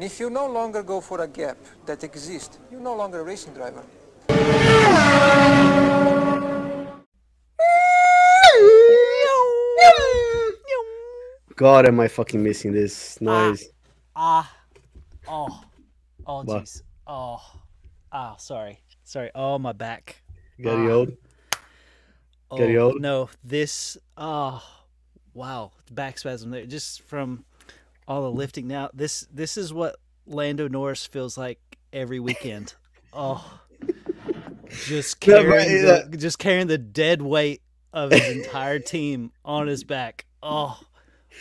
And if you no longer go for a gap that exists, you're no longer a racing driver. God, am I fucking missing this noise? Ah. Oh. Oh, What? jeez. Oh. Ah, sorry. Sorry. Oh, my back. Getting Ah. old. Oh, Getting old? no. This. Oh. Wow. Back spasm there. Just from all the lifting now. This this is what Lando Norris feels like every weekend. oh. Just Yeah, but, carrying, uh, the, just carrying the dead weight of his entire team on his back. Oh.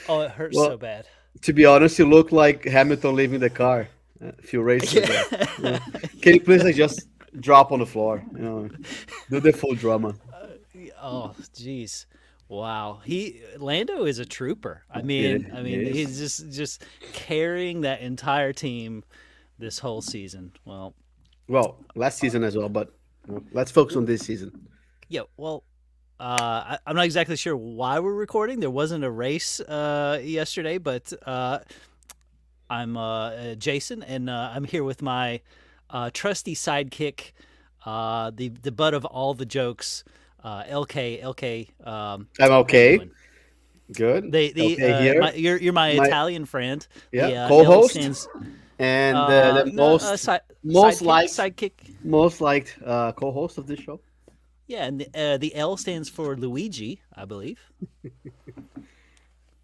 Oh, it hurts Well, so bad. To be honest, you look like Hamilton leaving the car. A few races ago. Yeah. Can you please like, just drop on the floor? You know, do the full drama. Oh, jeez. Wow. He Lando is a trooper. I mean, It- I mean, he's just just carrying that entire team this whole season. Well, Well, last season as well, but let's focus on this season. yeah. Well, uh, I, I'm not exactly sure why we're recording. There wasn't a race uh, yesterday, but uh, I'm uh, uh, Jason, and uh, I'm here with my uh, trusty sidekick, uh, the the butt of all the jokes, uh, LK. LK. Um, I'm okay. Good. The the okay uh, my, you're you're my, My- Italian friend. Yeah, the, uh, co-host stands- and uh, uh, the most uh, si- most sidekick- liked sidekick. most liked uh, co-host of this show. Yeah, and the, uh, the L stands for Luigi, I believe.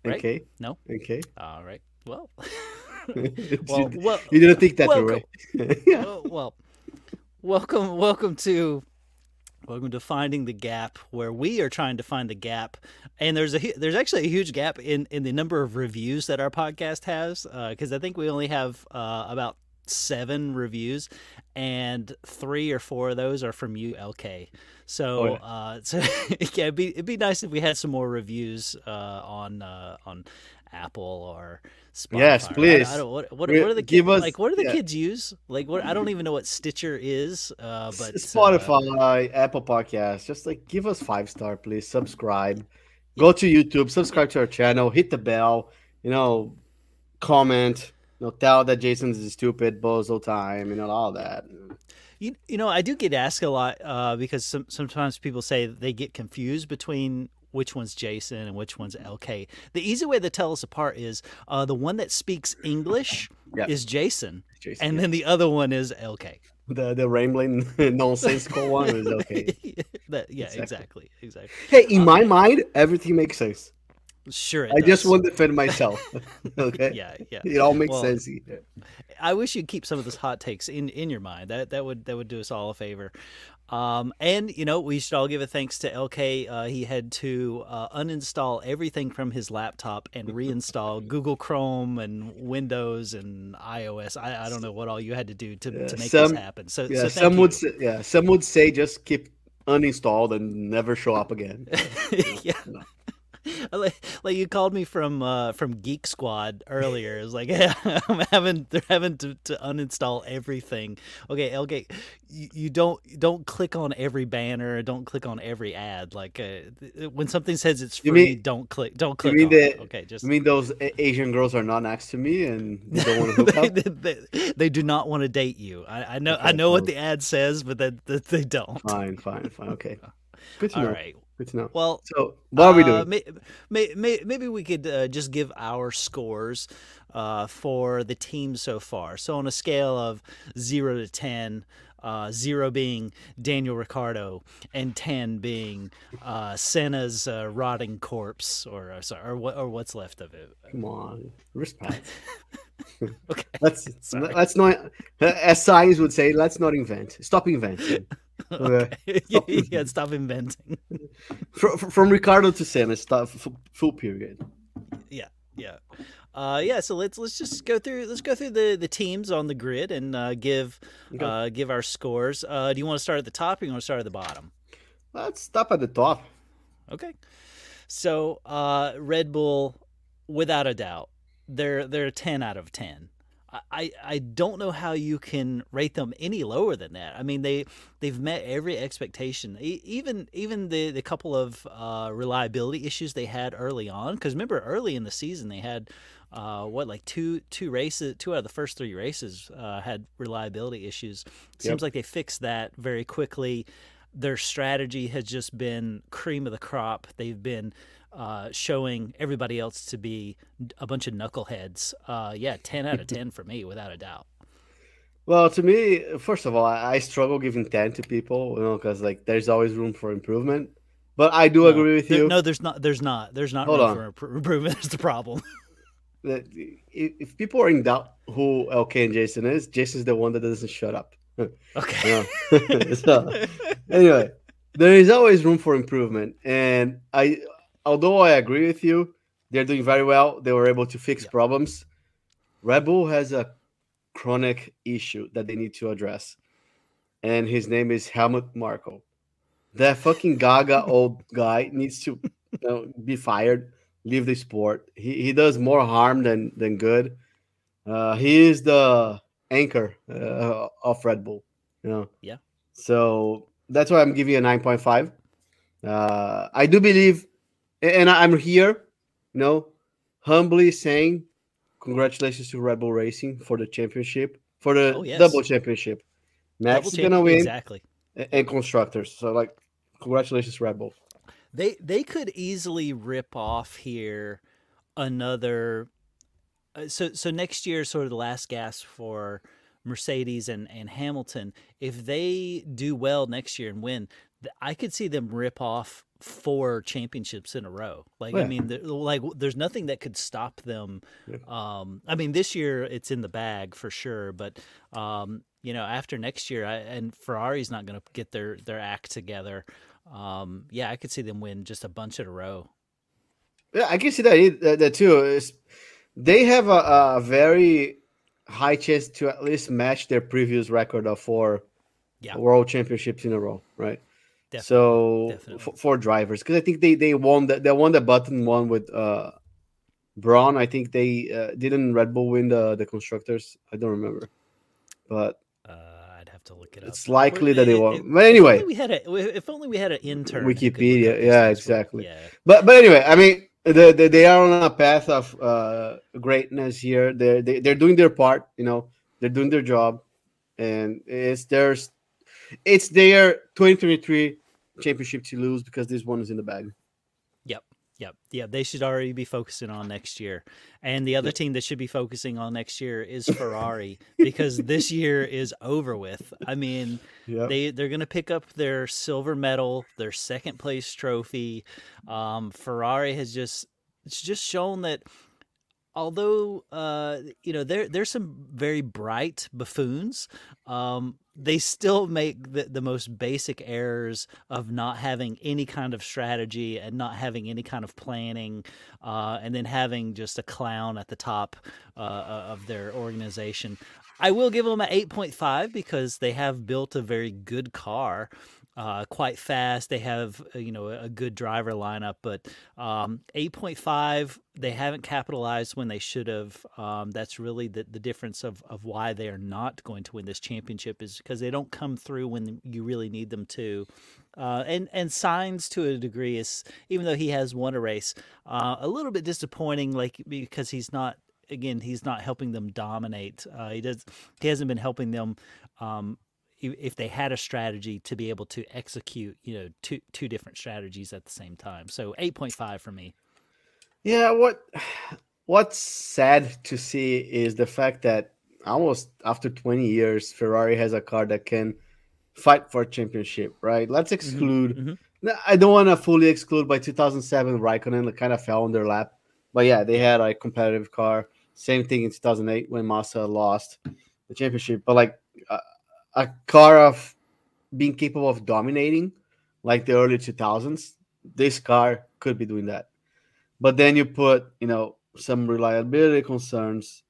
Right? Okay. No. Okay. All right. Well, you, well, well, you didn't think that welcome. right? yeah. well, well, welcome, welcome to, welcome to finding the gap where we are trying to find the gap, and there's a there's actually a huge gap in in the number of reviews that our podcast has, because I think we only have uh, about seven reviews, and three or four of those are from you, LK. So, Oh, yeah. uh, so yeah, it'd be it'd be nice if we had some more reviews uh, on uh, on Apple or Spotify. Yes, please. I, don't, what, what, what are the give kids us- like? What do the yeah. kids use? Like, what? I don't even know what Stitcher is. Uh, but uh, Spotify, Apple Podcasts, just like give us five star, please. Subscribe. Go to YouTube, subscribe to our channel, hit the bell, you know, comment, you know, tell that Jason's a stupid bozo time, you know, all that. You, you know, I do get asked a lot uh, because some, sometimes people say they get confused between which one's Jason and which one's LK. The easy way to tell us apart is uh, the one that speaks English Yeah. is Jason, Jason, and yeah. then the other one is LK. the the rambling nonsensical one is okay. That- yeah, Exactly. exactly, exactly. Hey, in my mind, everything makes sense. Sure, it I just want to defend myself. okay. Yeah, yeah. It all makes Well, sense. here. I wish you'd keep some of those hot takes in in your mind. That that would that would do us all a favor. Um, and you know, we should all give a thanks to LK. Uh, he had to uh, uninstall everything from his laptop and reinstall Google Chrome and Windows and iOS. I, I don't know what all you had to do to, Yeah, to make some- this happen. So, Yeah, so some thank would say, yeah, some would say just keep uninstalled and never show up again. yeah. Like, like you called me from uh, from Geek Squad earlier. It's like I'm having they're having to, to uninstall everything. Okay, LK, you, you don't don't click on every banner. Don't click on every ad. Like uh, th- when something says it's You free, mean- don't click. Don't You click mean on it. Okay, just I mean, those Asian girls are not next to me and they don't want to hook they, up. they, they, they do not want to date you. I, I know I Okay, know what the ad says, but that, that they don't. Fine, fine, fine. Okay, good to All know. right. Good to know. Well, So, what are we Uh, doing? May, may, may, maybe we could uh, just give our scores uh, for the team so far. So on a scale of zero to ten, uh, zero being Daniel Ricciardo and ten being uh, Senna's uh, rotting corpse, or uh, sorry, or what, or what's left of it. Come on, respect. Okay. Let's Sorry. let's not, as science would say, let's not invent. Stop inventing. okay. yeah, stop inventing. From, from Ricciardo to Senna, stop full period. yeah yeah uh yeah so let's let's just go through let's go through the the teams on the grid and uh give Okay. uh give our scores uh do you want to start at the top or you want to start at the bottom Let's stop at the top. okay so uh red bull without a doubt they're they're a 10 out of 10 I, I don't know how you can rate them any lower than that. I mean they they've met every expectation. even even the the couple of uh, reliability issues they had early on. Because remember early in the season they had uh, what like two two races, two out of the first three races uh, had reliability issues. Seems yep. like they fixed that very quickly. Their strategy has just been cream of the crop. They've been uh, showing everybody else to be a bunch of knuckleheads. Uh, yeah, 10 out of 10 for me, without a doubt. Well, to me, first of all, I, struggle giving 10 to people, you know, because like there's always room for improvement. But I do no, agree with there, you. No, there's not. There's not. There's not Hold room on. for improvement. That's the problem. if people are in doubt who LK and Jason is, Jason's the one that doesn't shut up. Okay. so, anyway, there is always room for improvement, and I although I agree with you, they're doing very well. They were able to fix yeah. problems. Red Bull has a chronic issue that they need to address, and his name is Helmut Marko. That fucking Gaga old guy needs to you know, be fired, leave the sport. He he does more harm than than good. Uh, he is the anchor uh, of Red Bull. You know. Yeah. So that's why I'm giving you a nine point five. Uh, I do believe and I'm here, you know, humbly saying congratulations to Red Bull Racing for the championship, for the oh, yes. double championship. Max double is gonna win exactly, and constructors. So like, congratulations, Red Bull. They they could easily rip off here another. Uh, so so next year, sort of the last gasp for Mercedes and and Hamilton. If they do well next year and win, I could see them rip off four championships in a row. Like yeah. I mean, like there's nothing that could stop them. Yeah. Um, I mean, this year it's in the bag for sure, but um, you know, after next year, I, and Ferrari's not going to get their their act together. Um, yeah, I could see them win just a bunch in a row. Yeah, I can see that that too. Is they have a, a very high chance to at least match their previous record of four yeah. world championships in a row, right? Definitely, so definitely. for drivers, because I think they they won the they won the button one with uh Brawn. I think they uh, didn't Red Bull win the the constructors. I don't remember, but uh, I'd have to look it up. It's likely that they won. But anyway, we had a if only we had an intern. Wikipedia, yeah, exactly. Yeah. But but anyway, I mean, the, the, they are on a path of uh, greatness here. They're they, they're doing their part. You know, they're doing their job, and it's there's it's their 2023 championship to lose because this one is in the bag. Yep. Yep. Yeah, they should already be focusing on next year. And the other team that should be focusing on next year is Ferrari because this year is over with. I mean, yep. they they're going to pick up their silver medal, their second place trophy. Um, Ferrari has just it's just shown that although uh, you know there there's some very bright buffoons, um, they still make the, the most basic errors of not having any kind of strategy and not having any kind of planning, uh, and then having just a clown at the top uh, of their organization. I will give them an 8.5 because they have built a very good car uh, quite fast. They have uh, you know a good driver lineup, but um, 8.5 they haven't capitalized when they should have. Um, that's really the, the difference of, of why they are not going to win this championship is because they don't come through when you really need them to. Uh, and and Sainz to a degree is even though he has won a race, uh, a little bit disappointing. Like because he's not again he's not helping them dominate. Uh, he does he hasn't been helping them um, if they had a strategy to be able to execute, you know, two two different strategies at the same time. So 8.5 for me. Yeah, what what's sad to see is the fact that almost after 20 years Ferrari has a car that can fight for a championship, right? Let's mm-hmm, exclude mm-hmm. I don't want to fully exclude by 2007 Raikkonen kind of fell on their lap. But yeah, they had a competitive car. Same thing in 2008 when Massa lost the championship. But like uh, a car of being capable of dominating like the early 2000s this car could be doing that. But then you put you know some reliability concerns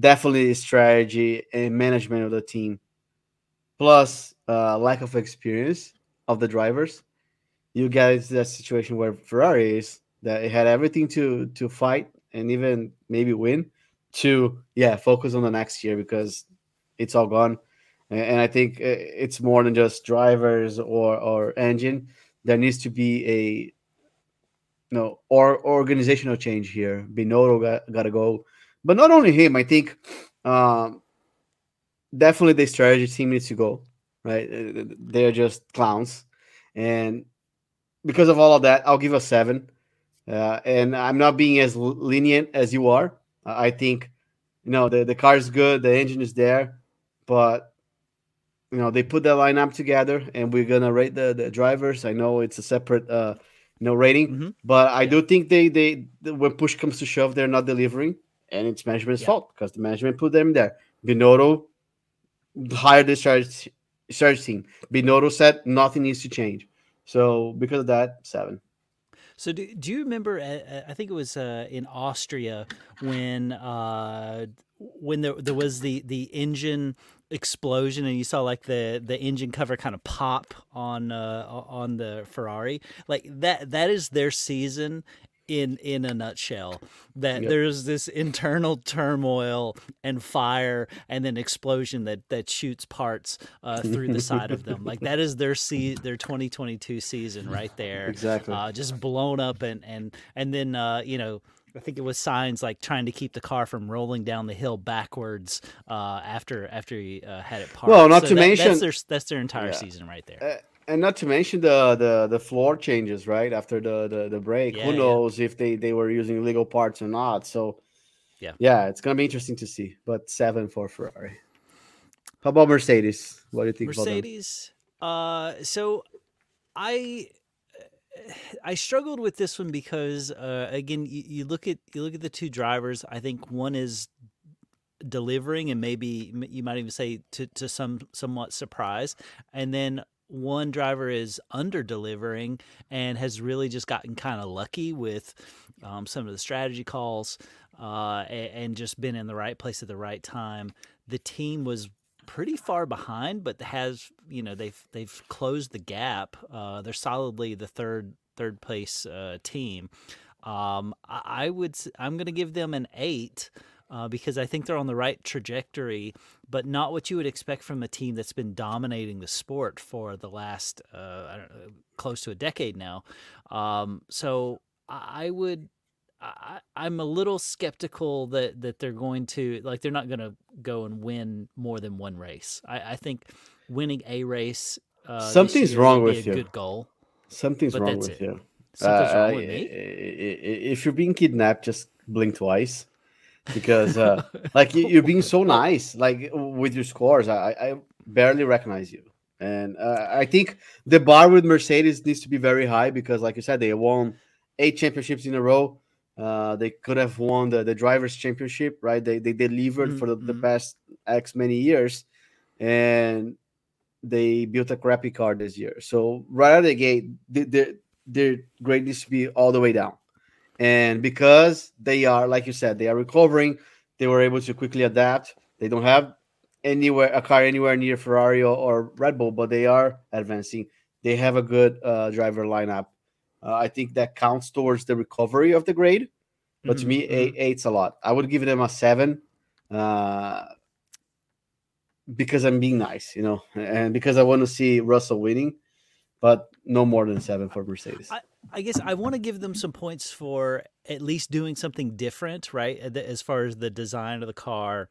definitely strategy and management of the team plus uh, lack of experience of the drivers. You get into that situation where ferrari is that it had everything to to fight and even maybe win to yeah focus on the next year because it's all gone and, i think uh, it's more than just drivers or or engine. There needs to be a you know or organizational change here. Binotto got, got to go. But not only him i think um definitely the strategy team needs to go right? Uh, they're just clowns. And because of all of that i'll give a seven. Uh, and i'm not being as lenient as you are. I think, you know, the, the car is good, the engine is there, but you know, they put that lineup together and we're gonna rate the, the drivers. I know it's a separate uh you know rating, Mhm. but I do think they they when push comes to shove, they're not delivering, and it's management's Yeah. fault because the management put them there. Binotto hired the search strategy team. Binotto said nothing needs to change. So because of that, seven. So do, do you remember? uh, uh, I think it was uh, in Austria when uh, when there there was the the engine explosion and you saw like the the engine cover kind of pop on uh, on the Ferrari. Like that that is their season in in a nutshell. That Yep. there's this internal turmoil and fire and then explosion that that shoots parts uh, through the side of them. Like that is their se- their 2022 season right there Exactly. uh, just blown up and and and then uh, you know I think it was Sainz like trying to keep the car from rolling down the hill backwards uh, after after he uh, had it parked. Well, not to that- mention- that's their that's their entire Yeah. season right there. Uh, and not to mention the the the floor changes right after the the, the break. Yeah, Who yeah. knows if they they were using legal parts or not? So Yeah. yeah, it's gonna be interesting to see. But seven for Ferrari. How about Mercedes? What do you think Mercedes. Uh, so I I struggled with this one because uh, again, you, you look at you look at the two drivers. I think one is delivering, and maybe you might even say to to some somewhat surprise, and then one driver is under delivering and has really just gotten kind of lucky with um, some of the strategy calls uh, a- and just been in the right place at the right time. The team was pretty far behind, but has you know they've they've closed the gap. Uh, they're solidly the third third place uh, team. Um, I, I would I'm going to give them an eight. Uh, because I think they're on the right trajectory, but not what you would expect from a team that's been dominating the sport for the last uh, know, close to a decade now. Um, so I would I, I'm a little skeptical that that they're going to like they're not going to go and win more than one race. I, I think winning a race. Uh, Something's wrong with a you. Good goal. Something's wrong with it. you. Something's Uh, wrong with me. If you're being kidnapped, just blink twice, because uh, like you- you're being so nice, like with your scores. I, I barely recognize you, and uh, I think the bar with Mercedes needs to be very high because, like you said, they won eight championships in a row. Uh, they could have won the, the drivers' championship, right? They they delivered Mhm, for the, the mhm. past X many years, and they built a crappy car this year. So right out of the gate, the, the, their grade needs to be all the way down. And because they are, like you said, they are recovering, they were able to quickly adapt. They don't have anywhere a car anywhere near Ferrari or, or Red Bull, but they are advancing. They have a good uh, driver lineup. Uh, I think that counts towards the recovery of the grade. But to Mhm, me, mhm. eight, eight's a lot. I would give them a seven. Uh, because I'm being nice, you know, and because I want to see Russell winning, but no more than seven for Mercedes. I guess I want to give them some points for at least doing something different, right? As far as the design of the car,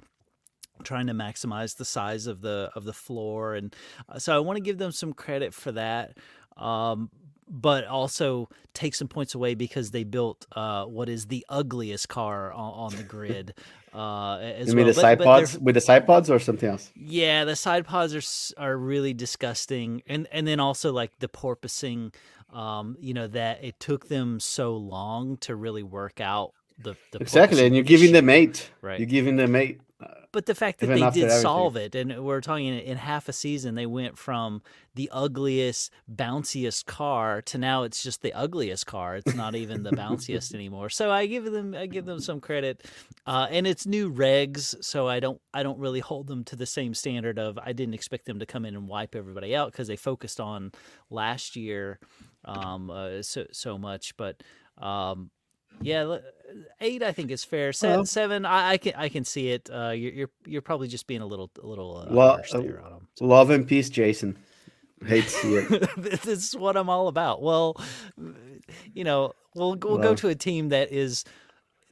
trying to maximize the size of the of the floor, and uh, so I want to give them some credit for that. Um, but also take some points away because they built uh, what is the ugliest car on, on the grid. Uh, as you mean well. the side but pods they're- with the side pods or something else? yeah, the side pods are are really disgusting, and and then also like the porpoising, um, you know that it took them so long to really work out the, the Exactly, and you're giving them eight. Right. You're giving them eight. But the fact that even they did everything. solve it, and we're talking in, in half a season, they went from the ugliest, bounciest car to now it's just the ugliest car. It's not even the bounciest anymore. So I give them, I give them some credit, uh, and it's new regs, so I don't, I don't really hold them to the same standard of. I didn't expect them to come in and wipe everybody out because they focused on last year, um, uh, so so much, but. Um, Yeah, eight I think is fair. Seven, Well- seven I, I can I can see it. Uh, you're you're you're probably just being a little a little uh, Well, harsh uh, there on 'em. Love and peace, Jason. Hate to see it. this is what I'm all about. Well, you know, we'll we'll go to a team that is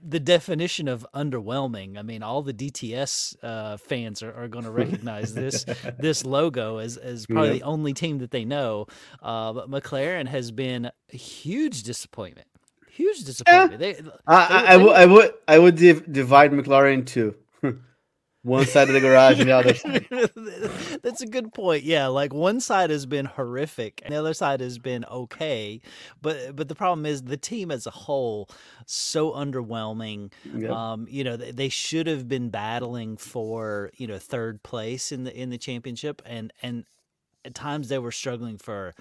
the definition of underwhelming. I mean, all the DTS uh, fans are, are going to recognize this this logo as as probably Yeah. the only team that they know. Uh, but McLaren has been a huge disappointment. Huge disappointment. They, I, I, I, would, I would I would div- divide McLaren in two. One side of the garage and the other side. That's a good point. Yeah, like one side has been horrific, and the other side has been okay. But but the problem is the team as a whole so underwhelming. Yep. Um, you know, they, they should have been battling for you know third place in the in the championship, and and at times they were struggling for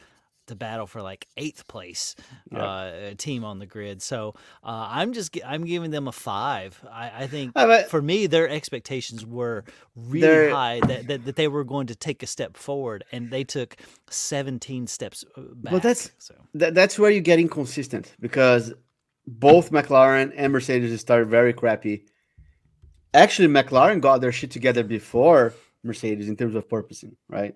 to battle for like eighth place Yep. uh, team on the grid. So uh, I'm just I'm giving them a five. I, I think for me their expectations were really high that, that that they were going to take a step forward, and they took 17 steps uh, back. Well that's- so That, that's where you get inconsistent because both McLaren and Mercedes started very crappy. Actually, McLaren got their shit together before Mercedes in terms of porpoising, right?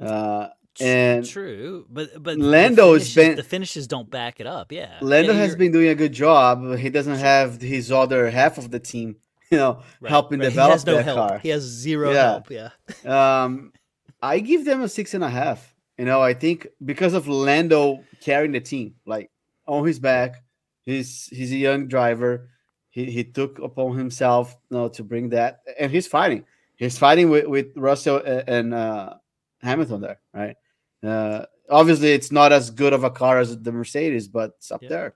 Uh, and true, but but Lando has been- the finishes don't back it up. Yeah, Lando Yeah, has you're- been doing a good job. But he doesn't have his other half of the team, you know, right, helping right. develop He has no that help. car. He has zero Yeah. help. Yeah, Um, I give them a six and a half. You know, I think because of Lando carrying the team, like on his back, he's he's a young driver. He he took upon himself, you know, to bring that, and he's fighting. He's fighting with with Russell and uh, Hamilton there, right? Uh, obviously, it's not as good of a car as the Mercedes, but it's up Yeah. there.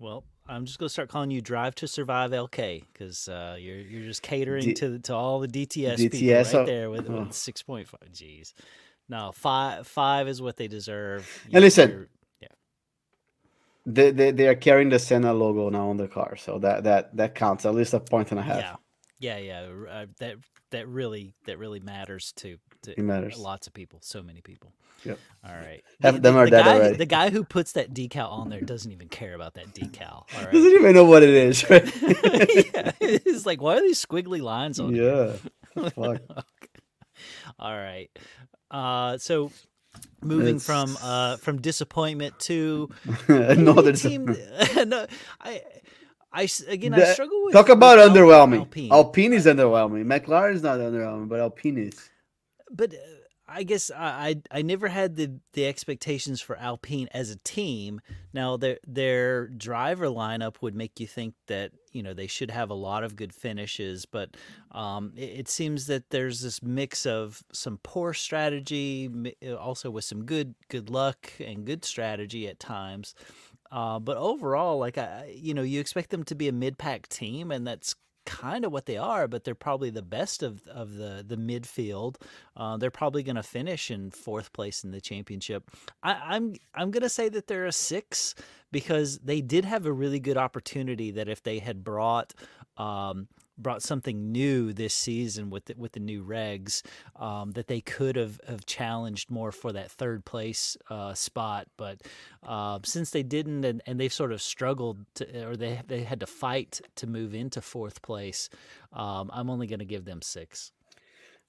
Well, I'm just gonna start calling you Drive to Survive LK because uh, you're you're just catering D- to to all the DTS, people right oh, there with, oh. with six point five. Jeez, no five five is what they deserve. And listen, You're- They, they they are carrying the Senna logo now on the car, so that that that counts at least a point and a half. yeah, yeah, yeah. Uh, that that really that really matters to to It matters. lots of people, so many people. Yep. All right, Half The- of them the- are the dead guy, already. The guy who puts that decal on there doesn't even care about that decal. All right. Doesn't even know what it is, right? yeah, it's like why are these squiggly lines on? yeah. Fuck. All right. Uh, so moving It's- from uh, from disappointment to Another team. no, I, I again I The- struggle with Talk about underwhelming. Alpine. Alpine. is underwhelming. McLaren is not underwhelming, but Alpine is. But uh, I guess I, I never had the the expectations for Alpine as a team. Now their their driver lineup would make you think that you know they should have a lot of good finishes, but um, it, it seems that there's this mix of some poor strategy, uh, also with some good good luck and good strategy at times. Uh, but overall, like I, you know, you expect them to be a mid-pack team, and that's kind of what they are. But they're probably the best of of the the midfield. Uh, they're probably going to finish in fourth place in the championship. I, I'm I'm going to say that they're a six because they did have a really good opportunity that if they had brought. Um, brought something new this season with the, with the new regs um, that they could have, have challenged more for that third place uh, spot but uh, since they didn't and, and they've sort of struggled to, or they they had to fight to move into fourth place um, I'm only going to give them six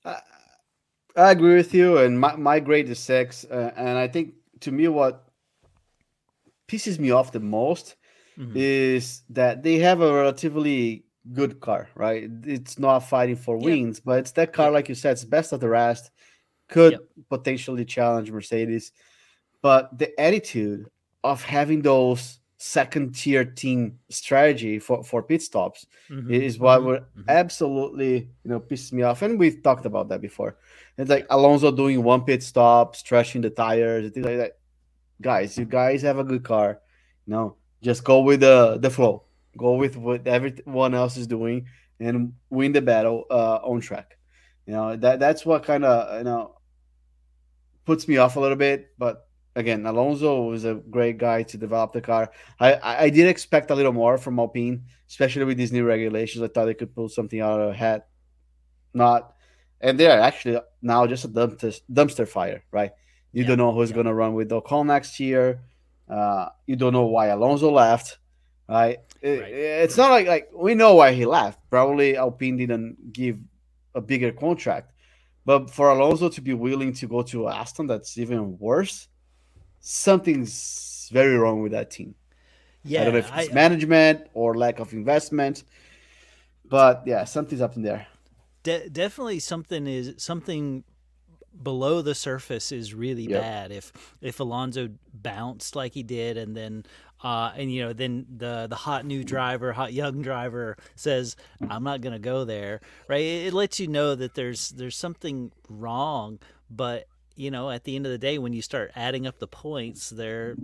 I, I agree with you, and my, my grade is six. Uh, and I think to me, what pisses me off the most Mhm. is that they have a relatively good car, right? It's not fighting for Yeah. wins, but it's that car, like you said, it's best of the rest. Could Yep. potentially challenge Mercedes, but the attitude of having those second tier team strategy for, for pit stops Mhm, is what mhm, would mhm. absolutely you know pisses me off. And we've talked about that before. It's like Alonso doing one pit stop, stretching the tires, and things like that. Guys, you guys have a good car. No, just go with the the flow. Go with what everyone else is doing and win the battle uh, on track. You know that that's what kind of you know puts me off a little bit. But again, Alonso was a great guy to develop the car. I I, did expect a little more from Alpine, especially with these new regulations. I thought they could pull something out of a hat. Not, and they're actually now just a dumpster dumpster fire, right? You Yeah, don't know who's yeah. going to run with Ocon next year. Uh, you don't know why Alonso left, right? It- Right. Eh, it's not like like we know why he left. Probably Alpine didn't give a bigger contract, but for Alonso to be willing to go to Aston, that's even worse. Something's very wrong with that team. Yeah, I don't know if I- it's management or lack of investment, but yeah, something's up in there. de- definitely something is something below the surface is really Yep. bad if if Alonso bounced like he did and then uh and you know then the the hot new driver hot young driver says I'm not going to go there right it, it lets you know that there's there's something wrong but you know at the end of the day when you start adding up the points they're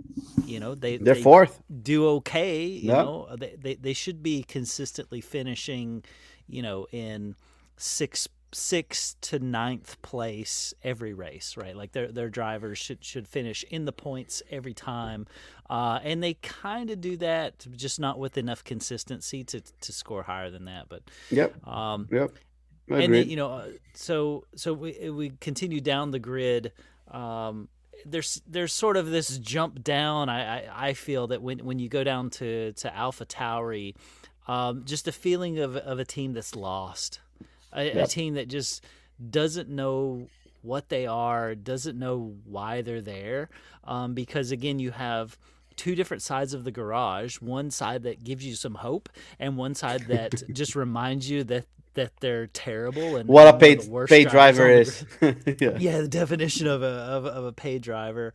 you know they They're they fourth. do okay you Yeah. know they, they they should be consistently finishing you know in six six to ninth place every race right? Like their their drivers should should finish in the points every time. Uh and they kind of do that just not with enough consistency to to score higher than that but Yep. um Yep. and you know uh, so so we we continue down the grid. Um there's there's sort of this jump down i i, I feel that when when you go down to to alpha tauri um just a feeling of of a team that's lost a, a team that just doesn't know what they are doesn't know why they're there um because again you have two different sides of the garage one side that gives you some hope and one side that just reminds you that that they're terrible and what a paid worst paid driver is. yeah. yeah, the definition of a of, of a paid driver.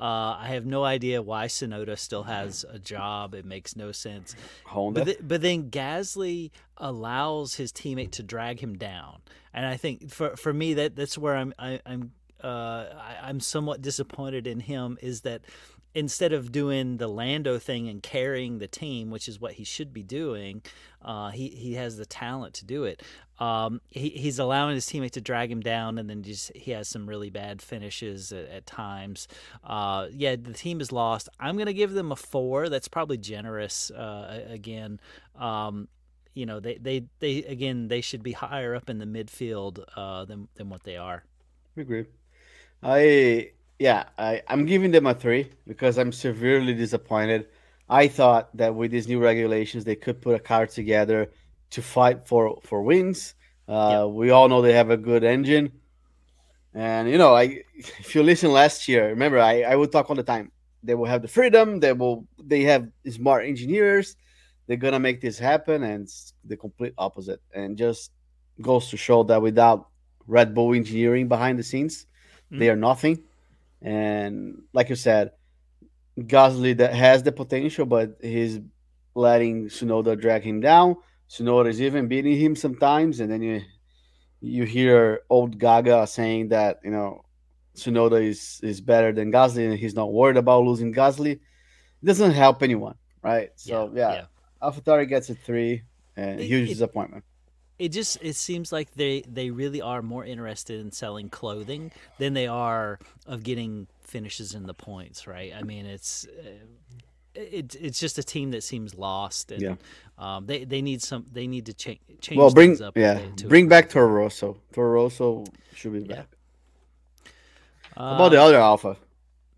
Uh, I have no idea why Tsunoda still has a job. It makes no sense. Honda. But, th- but then Gasly allows his teammate to drag him down, and I think for for me that that's where I'm I, I'm uh, I, I'm somewhat disappointed in him is that instead of doing the Lando thing and carrying the team, which is what he should be doing, uh, he he has the talent to do it. Um, he, he's allowing his teammate to drag him down, and then just he has some really bad finishes at, at times. Uh, yeah, the team is lost. I'm gonna give them a four. That's probably generous. Uh, again, um, you know, they, they they again they should be higher up in the midfield uh, than than what they are. Agree. I yeah, I, I'm giving them a three because I'm severely disappointed. I thought that with these new regulations they could put a car together to fight for for wins. Uh, We all know they have a good engine, and you know, I if you listen last year, remember I, I would talk all the time. They will have the freedom. They will. They have smart engineers. They're gonna make this happen, and it's the complete opposite. And just goes to show that without Red Bull engineering behind the scenes, they are nothing. And like you said, Gasly that has the potential, but he's letting Tsunoda drag him down. Tsunoda is even beating him sometimes, and then you you hear old Gaga saying that you know Tsunoda is is better than Gasly, and he's not worried about losing Gasly. It doesn't help anyone, right? So yeah, AlphaTauri gets a three, and It- huge it- disappointment. It just it seems like they they really are more interested in selling clothing than they are of getting finishes in the points right i mean it's uh, it, it's just a team that seems lost and Yeah. um, they they need some they need to change change Well, bring up yeah, bring back Toro Rosso. Toro Rosso should be Yeah. back. Uh, How about the other Alpha?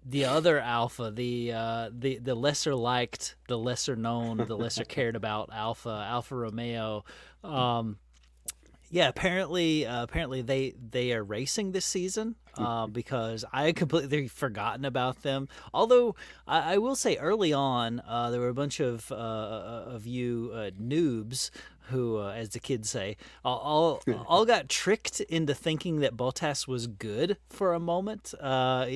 the other alpha the uh the the lesser liked the lesser known the lesser cared about alpha Alfa Romeo um yeah apparently uh, apparently they they are racing this season uh, because i had completely forgotten about them. Although i, I will say early on uh, there were a bunch of uh, of you uh, noobs who, uh, as the kids say, all, all all got tricked into thinking that Bottas was good for a moment, uh,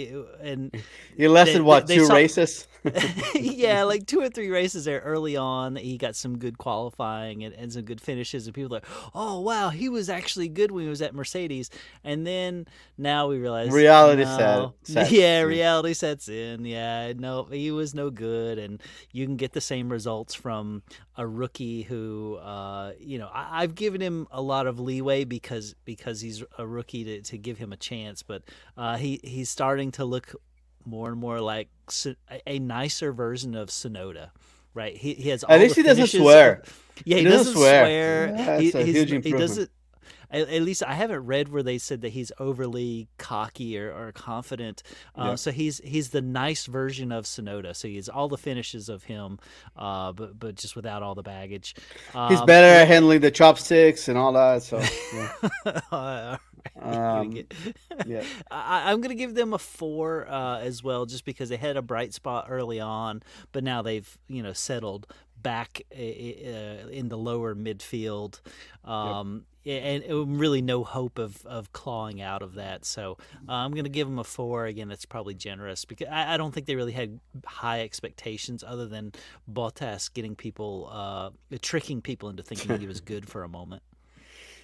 and He lasted they- what they two saw- races? yeah, like two or three races there early on. He got some good qualifying and, and some good finishes, and people are like, "Oh wow, he was actually good when he was at Mercedes." And then now we realize Reality no. set- sets yeah, reality sets in. Yeah, no, he was no good, and you can get the same results from a rookie who, uh, you know, I, I've given him a lot of leeway because because he's a rookie to, to give him a chance, but uh, he he's starting to look more and more like a- a nicer version of Tsunoda. Right, he, he has all At least the he doesn't swear. of- yeah, he, He doesn't doesn't swear. swear. Yeah, he, a he's- huge he doesn't. At, at, least I haven't read where they said that he's overly cocky or, or confident. Uh, yeah. So he's he's the nice version of Tsunoda. So he has all the finishes of him, uh, but but just without all the baggage. Um, he's better at handling the chopsticks and all that. So. Yeah. um, yeah, I, am going to give them a four uh, as well, just because they had a bright spot early on, but now they've you know settled back uh, in the lower midfield. Um, yep. And really no hope of, of clawing out of that. So uh, I'm going to give them a four. Again, that's probably generous because I, I, don't think they really had high expectations other than Bottas getting people, uh, tricking people into thinking he was good for a moment.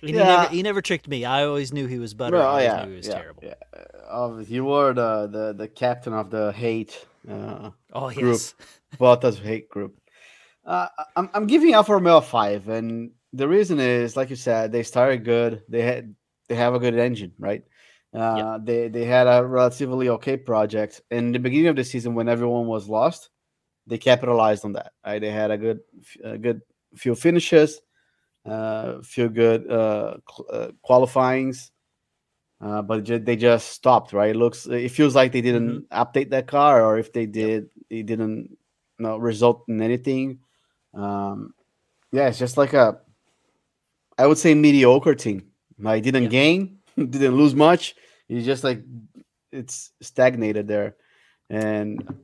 And yeah. he, never, he never tricked me. I always knew he was butter. Well, I yeah, knew he was yeah, terrible. Yeah. You were the, the, the captain of the hate uh, oh, group. Yes. Bottas hate group. Uh, I'm I'm giving Alfa Romeo a five, and the reason is, like you said, they started good. They had they have a good engine, right? Uh, yep. They they had a relatively okay project. In the beginning of the season, when everyone was lost, they capitalized on that. Right? They had a good a good few finishes, uh, few good uh, uh qualifyings, uh, but they just stopped. Right? It looks it feels like they didn't mm-hmm. update that car, or if they did, it didn't you know, result in anything. Um, yeah, it's just like a, I would say mediocre team. I didn't yeah. gain, didn't lose much. It's just like it's stagnated there, and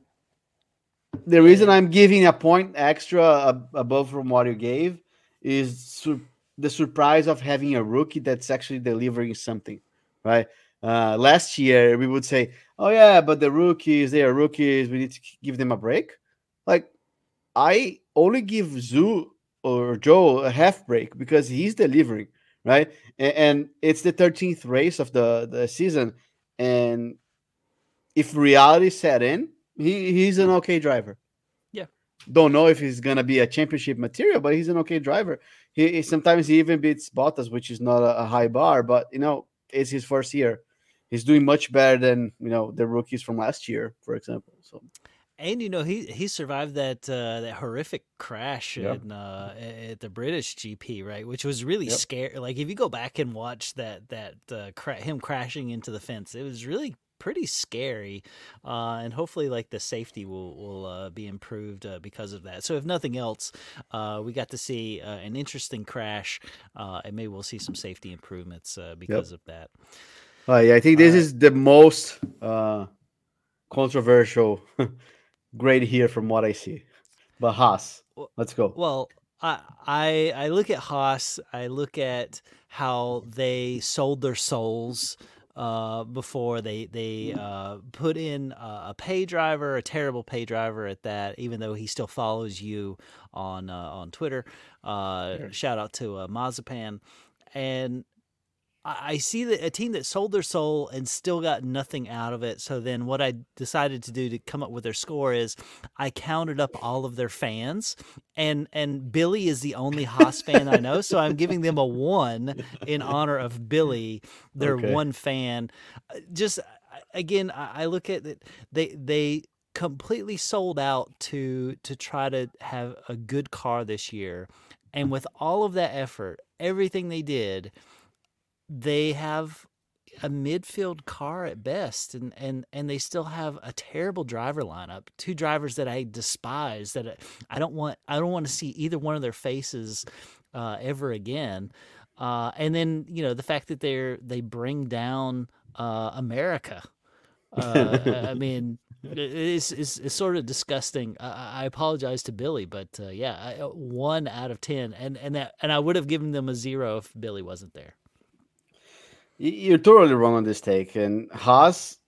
the reason I'm giving a point extra above from what you gave is sur- the surprise of having a rookie that's actually delivering something, right? Uh, last year we would say, "Oh yeah, but the rookies, they are rookies. We need to give them a break." I only give Zhou or Joe a half break because he's delivering, right? And, and it's the 13th race of the, the season. And if reality set in, he, he's an okay driver. Yeah. Don't know if he's gonna be a championship material, but he's an okay driver. He, he sometimes he even beats Bottas, which is not a, a high bar, but you know, it's his first year. He's doing much better than you know the rookies from last year, for example. So and you know he he survived that uh, that horrific crash yep. in, uh, at the British GP, right? Which was really yep. scary. Like if you go back and watch that that uh, cra- him crashing into the fence, it was really pretty scary. Uh, and hopefully, like the safety will will uh, be improved uh, because of that. So if nothing else, we got to see an interesting crash, and maybe we'll see some safety improvements because yep. of that. yeah, I think this is the most controversial great here from what I see. But Haas, let's go. Well, I, I I look at Haas. I look at how they sold their souls uh, before they they uh, put in a, a, pay driver, a terrible pay driver at that. Even though he still follows you on uh, on Twitter. Uh, sure. Shout out to uh, Mazepin. And I see that a team that sold their soul and still got nothing out of it. So then, what I decided to do to come up with their score is, I counted up all of their fans, and and Billy is the only Haas fan I know, so I'm giving them a one in honor of Billy, their okay. one fan. Uh, just again, I look at it; they they completely sold out to to try to have a good car this year, and with all of that effort, everything they did they have a midfield car at best and and and they still have a terrible driver lineup two drivers that i despise that i don't want i don't want to see either one of their faces uh, ever again uh, and then you know the fact that they're they bring down uh, america uh, i mean it's, it's, it's sort of disgusting. I, I apologize to Billy, but uh, yeah, I, one out of ten, and and that, and I would have given them a zero if Billy wasn't there. You're totally wrong on this take, and Haas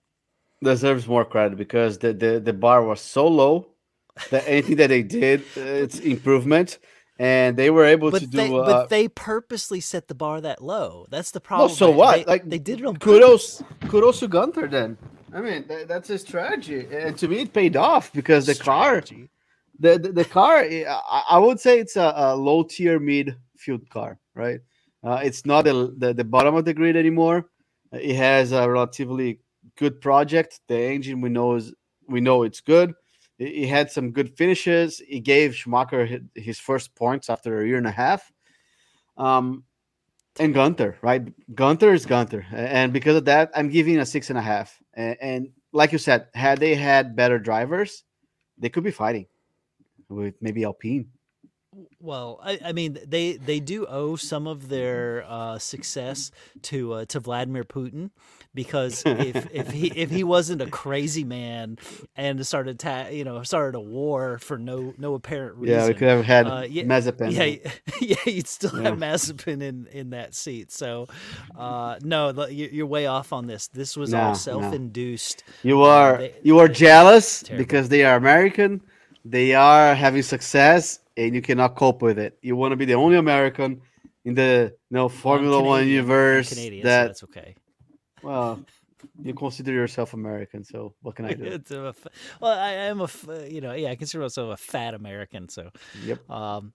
deserves more credit because the, the, the bar was so low that anything that they did, uh, it's improvement, and they were able but to they, do. Uh, but they purposely set the bar that low. That's the problem. Well, so what? They, like they did it on kudos, purpose. kudos to Gunther. Then I mean that, that's his strategy, and to me it paid off because the strategy. car, the, the, the car, I, I would say it's a, a low tier midfield car, right? Uh, it's not the, the, the bottom of the grid anymore. It has a relatively good project. The engine we know is we know it's good. It, had some good finishes. It gave Schumacher his first points after a year and a half. Um, and Gunther, right? Gunther is Gunther, and because of that, I'm giving a six and a half. And, and like you said, had they had better drivers, they could be fighting with maybe Alpine. Well, I, I mean, they they do owe some of their uh, success to uh, to Vladimir Putin because if, if he if he wasn't a crazy man and started ta- you know started a war for no no apparent reason, Yeah, we could have had Uh, yeah, Mazepin. yeah, yeah, you'd still Yeah. have Mazepin in in that seat. So, uh, no, you- you're way off on this. This was No, no. all self-induced. You are they- you are jealous Terrible. because they are American. They are having success, and you cannot cope with it. You want to be the only American in the you know, Formula I'm One universe Canadian, so that's okay. well, you consider yourself American. So what can I do? It's a f- well, I am a you know yeah I consider myself a fat American. So, yep. um,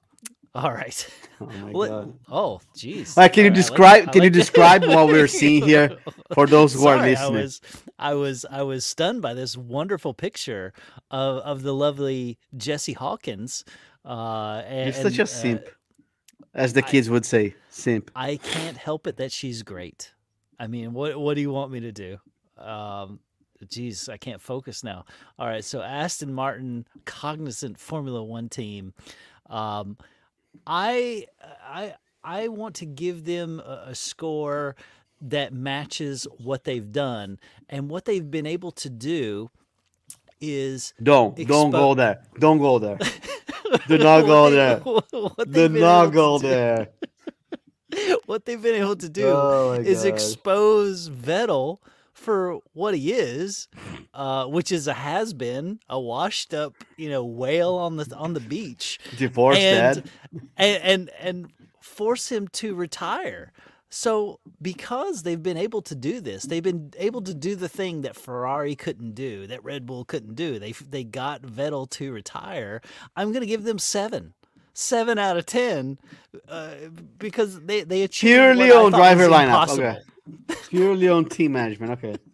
all right. Oh my What- god. Oh, jeez. All right, can you All right, I like- describe? Can you like that. describe what we're seeing here for those who are listening? I was, I was, I was stunned by this wonderful picture of, of the lovely Jessie Hawkins. Uh, and, You're such a uh, simp, as the I- kids would say. Simp. I can't help it that she's great. I mean, what what do you want me to do? Um, geez, I can't focus now. All right, so Aston Martin, cognizant Formula One team. Um, I I I want to give them a, a score that matches what they've done and what they've been able to do is Don't don't go there. Don't go there. Do not go there. Do not go there. what they've been able to do Oh is God. expose Vettel for what he is, uh, which is a has been, a washed up, you know, whale on the on the beach, divorced and, dad. and and and force him to retire. So because they've been able to do this, they've been able to do the thing that Ferrari couldn't do, that Red Bull couldn't do. They they got Vettel to retire. I'm going to give them seven, seven out of ten, uh, because they they achieved Purely on driver lineup, okay. Purely on team management. Okay.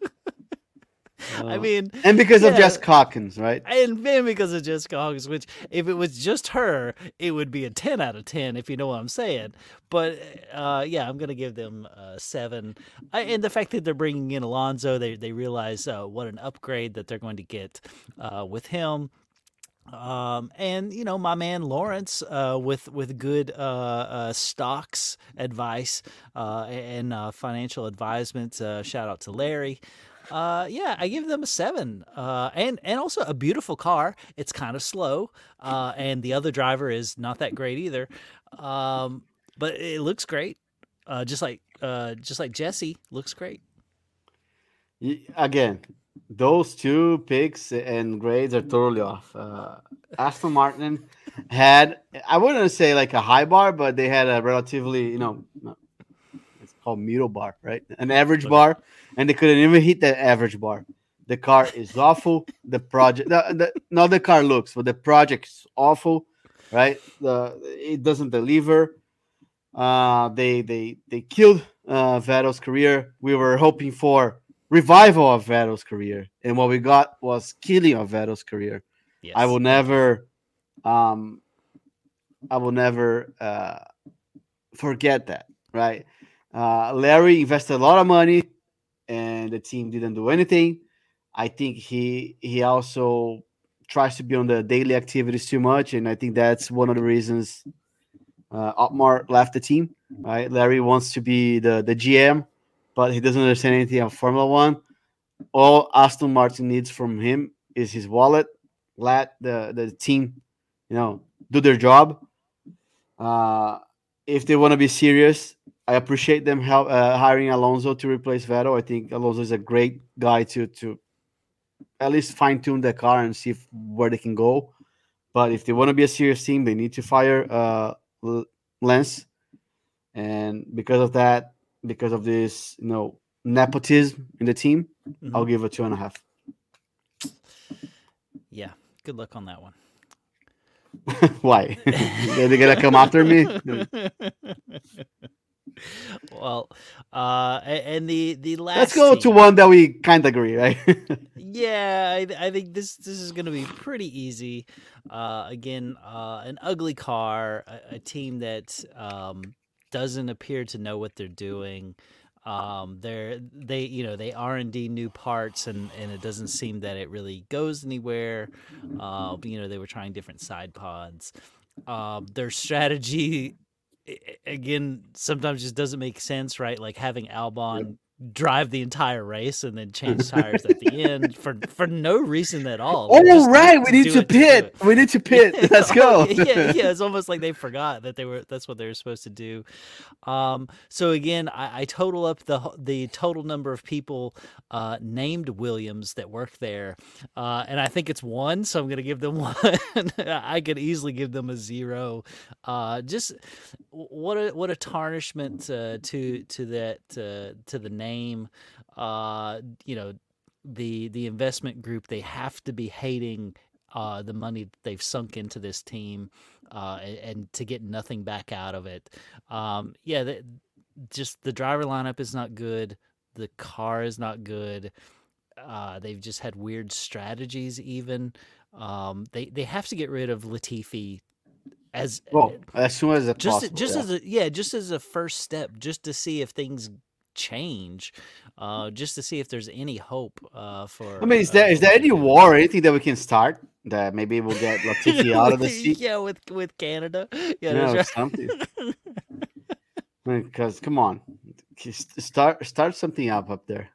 I Uh, mean, and because of yeah. Jess Hawkins, right? and then because of Jessica Hawkins, which if it was just her, it would be a ten out of ten, if you know what I'm saying. But uh, yeah, I'm gonna give them uh, seven. I, and the fact that they're bringing in Alonso, they they realize uh, what an upgrade that they're going to get uh, with him. Um, and you know my man Lawrence uh, with with good uh, uh, stocks advice uh, and uh, financial advisement. Uh, shout out to Larry. Uh, yeah, I give them a seven. Uh, and and also a beautiful car. It's kind of slow, uh, and the other driver is not that great either. Um, but it looks great. Uh, just like uh, just like Jesse looks great. Again, those two picks and grades are totally off. Uh, Aston Martin had, I wouldn't say like a high bar, but they had a relatively, you know, it's called middle bar, right? An average bar, and they couldn't even hit that average bar. The car is awful. The project, the, the, not the car looks, but the project is awful, right? The it doesn't deliver. Uh, they they they killed uh, Vettel's career. We were hoping for revival of Vettel's career, and what we got was killing of Vettel's career. Yes. I will never, um, I will never uh, forget that. Right? Uh, Larry invested a lot of money, and the team didn't do anything. I think he he also tries to be on the daily activities too much, and I think that's one of the reasons uh, Otmar left the team. Right? Larry wants to be the the GM, but he doesn't understand anything of Formula One. All Aston Martin needs from him is his wallet. Let the the team, you know, do their job. Uh, if they want to be serious, I appreciate them help, uh, hiring Alonso to replace Vettel. I think Alonso is a great guy to to at least fine tune the car and see if, where they can go. But if they want to be a serious team, they need to fire uh, Lance. And because of that, because of this, you know, nepotism in the team, Mhm. I'll give a two and a half. Yeah. Good luck on that one. Why? Are They're gonna come after me. well, uh, and the the last. Let's go to one that we kind of agree, right? Yeah, I, I think this this is going to be pretty easy. Uh, again, uh, an ugly car, a, a team that um, doesn't appear to know what they're doing. Um, they're they you know they R and D new parts and and it doesn't seem that it really goes anywhere. Uh, you know they were trying different side pods. Um, their strategy again sometimes just doesn't make sense, right? Like having Albon drive the entire race and then change tires at the end for for no reason at all. Oh right, we need to pit. We need to pit. Let's go. yeah, yeah. It's almost like they forgot that they were. That's what they were supposed to do. Um. So again, I, I total up the the total number of people uh, named Williams that work there, uh, and I think it's one. So I'm gonna give them one. I could easily give them a zero. Uh, just what a what a tarnishment uh, to to that uh, to the name name, uh, you know, the the investment group they have to be hating uh, the money they've sunk into this team, uh, and, and, to get nothing back out of it. Um, yeah, just the driver lineup is not good. The car is not good. Uh, they've just had weird strategies. Even um, they they have to get rid of Latifi as well as soon as just possible, just yeah. as a yeah just as a first step, just to see if things change, uh, just to see if there's any hope uh, for. I mean, is uh, there is there any war or anything that we can start that maybe we'll get Latifi out of the seat? Yeah, with with Canada. Yeah, no, right. something. Because come on, start start something up up there.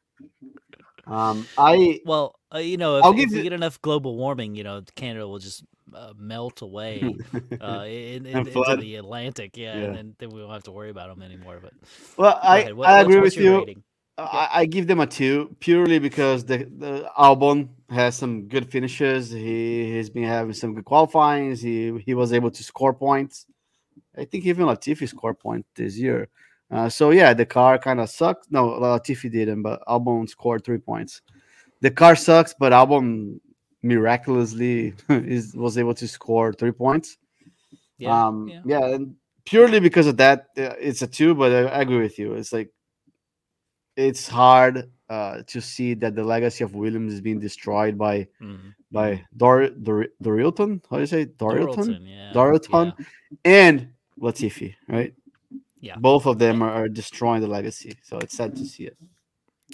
Um, I well, uh, you know, if, I'll if give we you- get enough global warming, you know, Canada will just uh, melt away uh, in, in, into the Atlantic. Yeah, Yeah. and then, then we won't have to worry about them anymore. But well, I. What- I agree with you. rating? I, I give them a two purely because the the Albon has some good finishes. He he's been having some good qualifying. He he was able to score points. I think even Latifi scored point this year. Uh, so yeah, the car kind of sucks. No, Latifi didn't, but Albon scored three points. The car sucks, but Albon miraculously is was able to score three points. Yeah, um, yeah. yeah, and purely because of that, uh, it's a two. But I, I agree with you. It's like it's hard uh, to see that the legacy of Williams is being destroyed by Mhm. by Dor Dor Dorilton. How do you say Dorilton? Yeah, Dorilton yeah. and Latifi, right? Yeah. both of them are, are destroying the legacy. So it's sad to see it.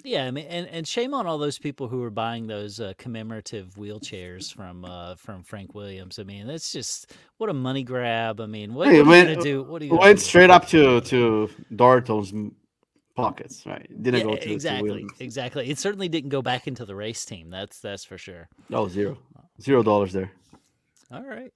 Yeah, I mean, and, and shame on all those people who were buying those uh, commemorative wheelchairs from uh, from Frank Williams. I mean, that's just what a money grab. I mean, what, Hey, what are you gonna do? What are you went do? straight up to to Dorilton's m- pockets, right? Didn't Yeah, go to, to exactly, Williams. exactly. It certainly didn't go back into the race team. That's that's for sure. Oh, zero, zero dollars there. All right.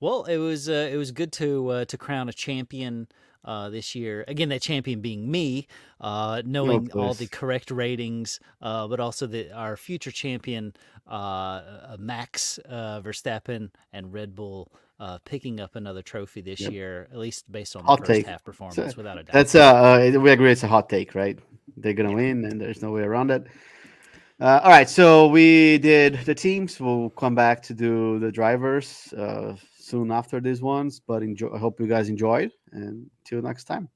Well, it was uh, it was good to uh, to crown a champion uh, this year. Again, that champion being me, uh, knowing all the correct ratings, uh, but also the our future champion uh, uh, Max uh, Verstappen and Red Bull. Uh, picking up another trophy this Yep. year, at least based on Hot the first take. half performance, without a doubt. That's uh, uh, we agree it's a hot take, right? They're gonna win, and there's no way around it. Uh, all right, so we did the teams. We'll come back to do the drivers uh, soon after these ones. But enjoy. I hope you guys enjoyed, and till next time.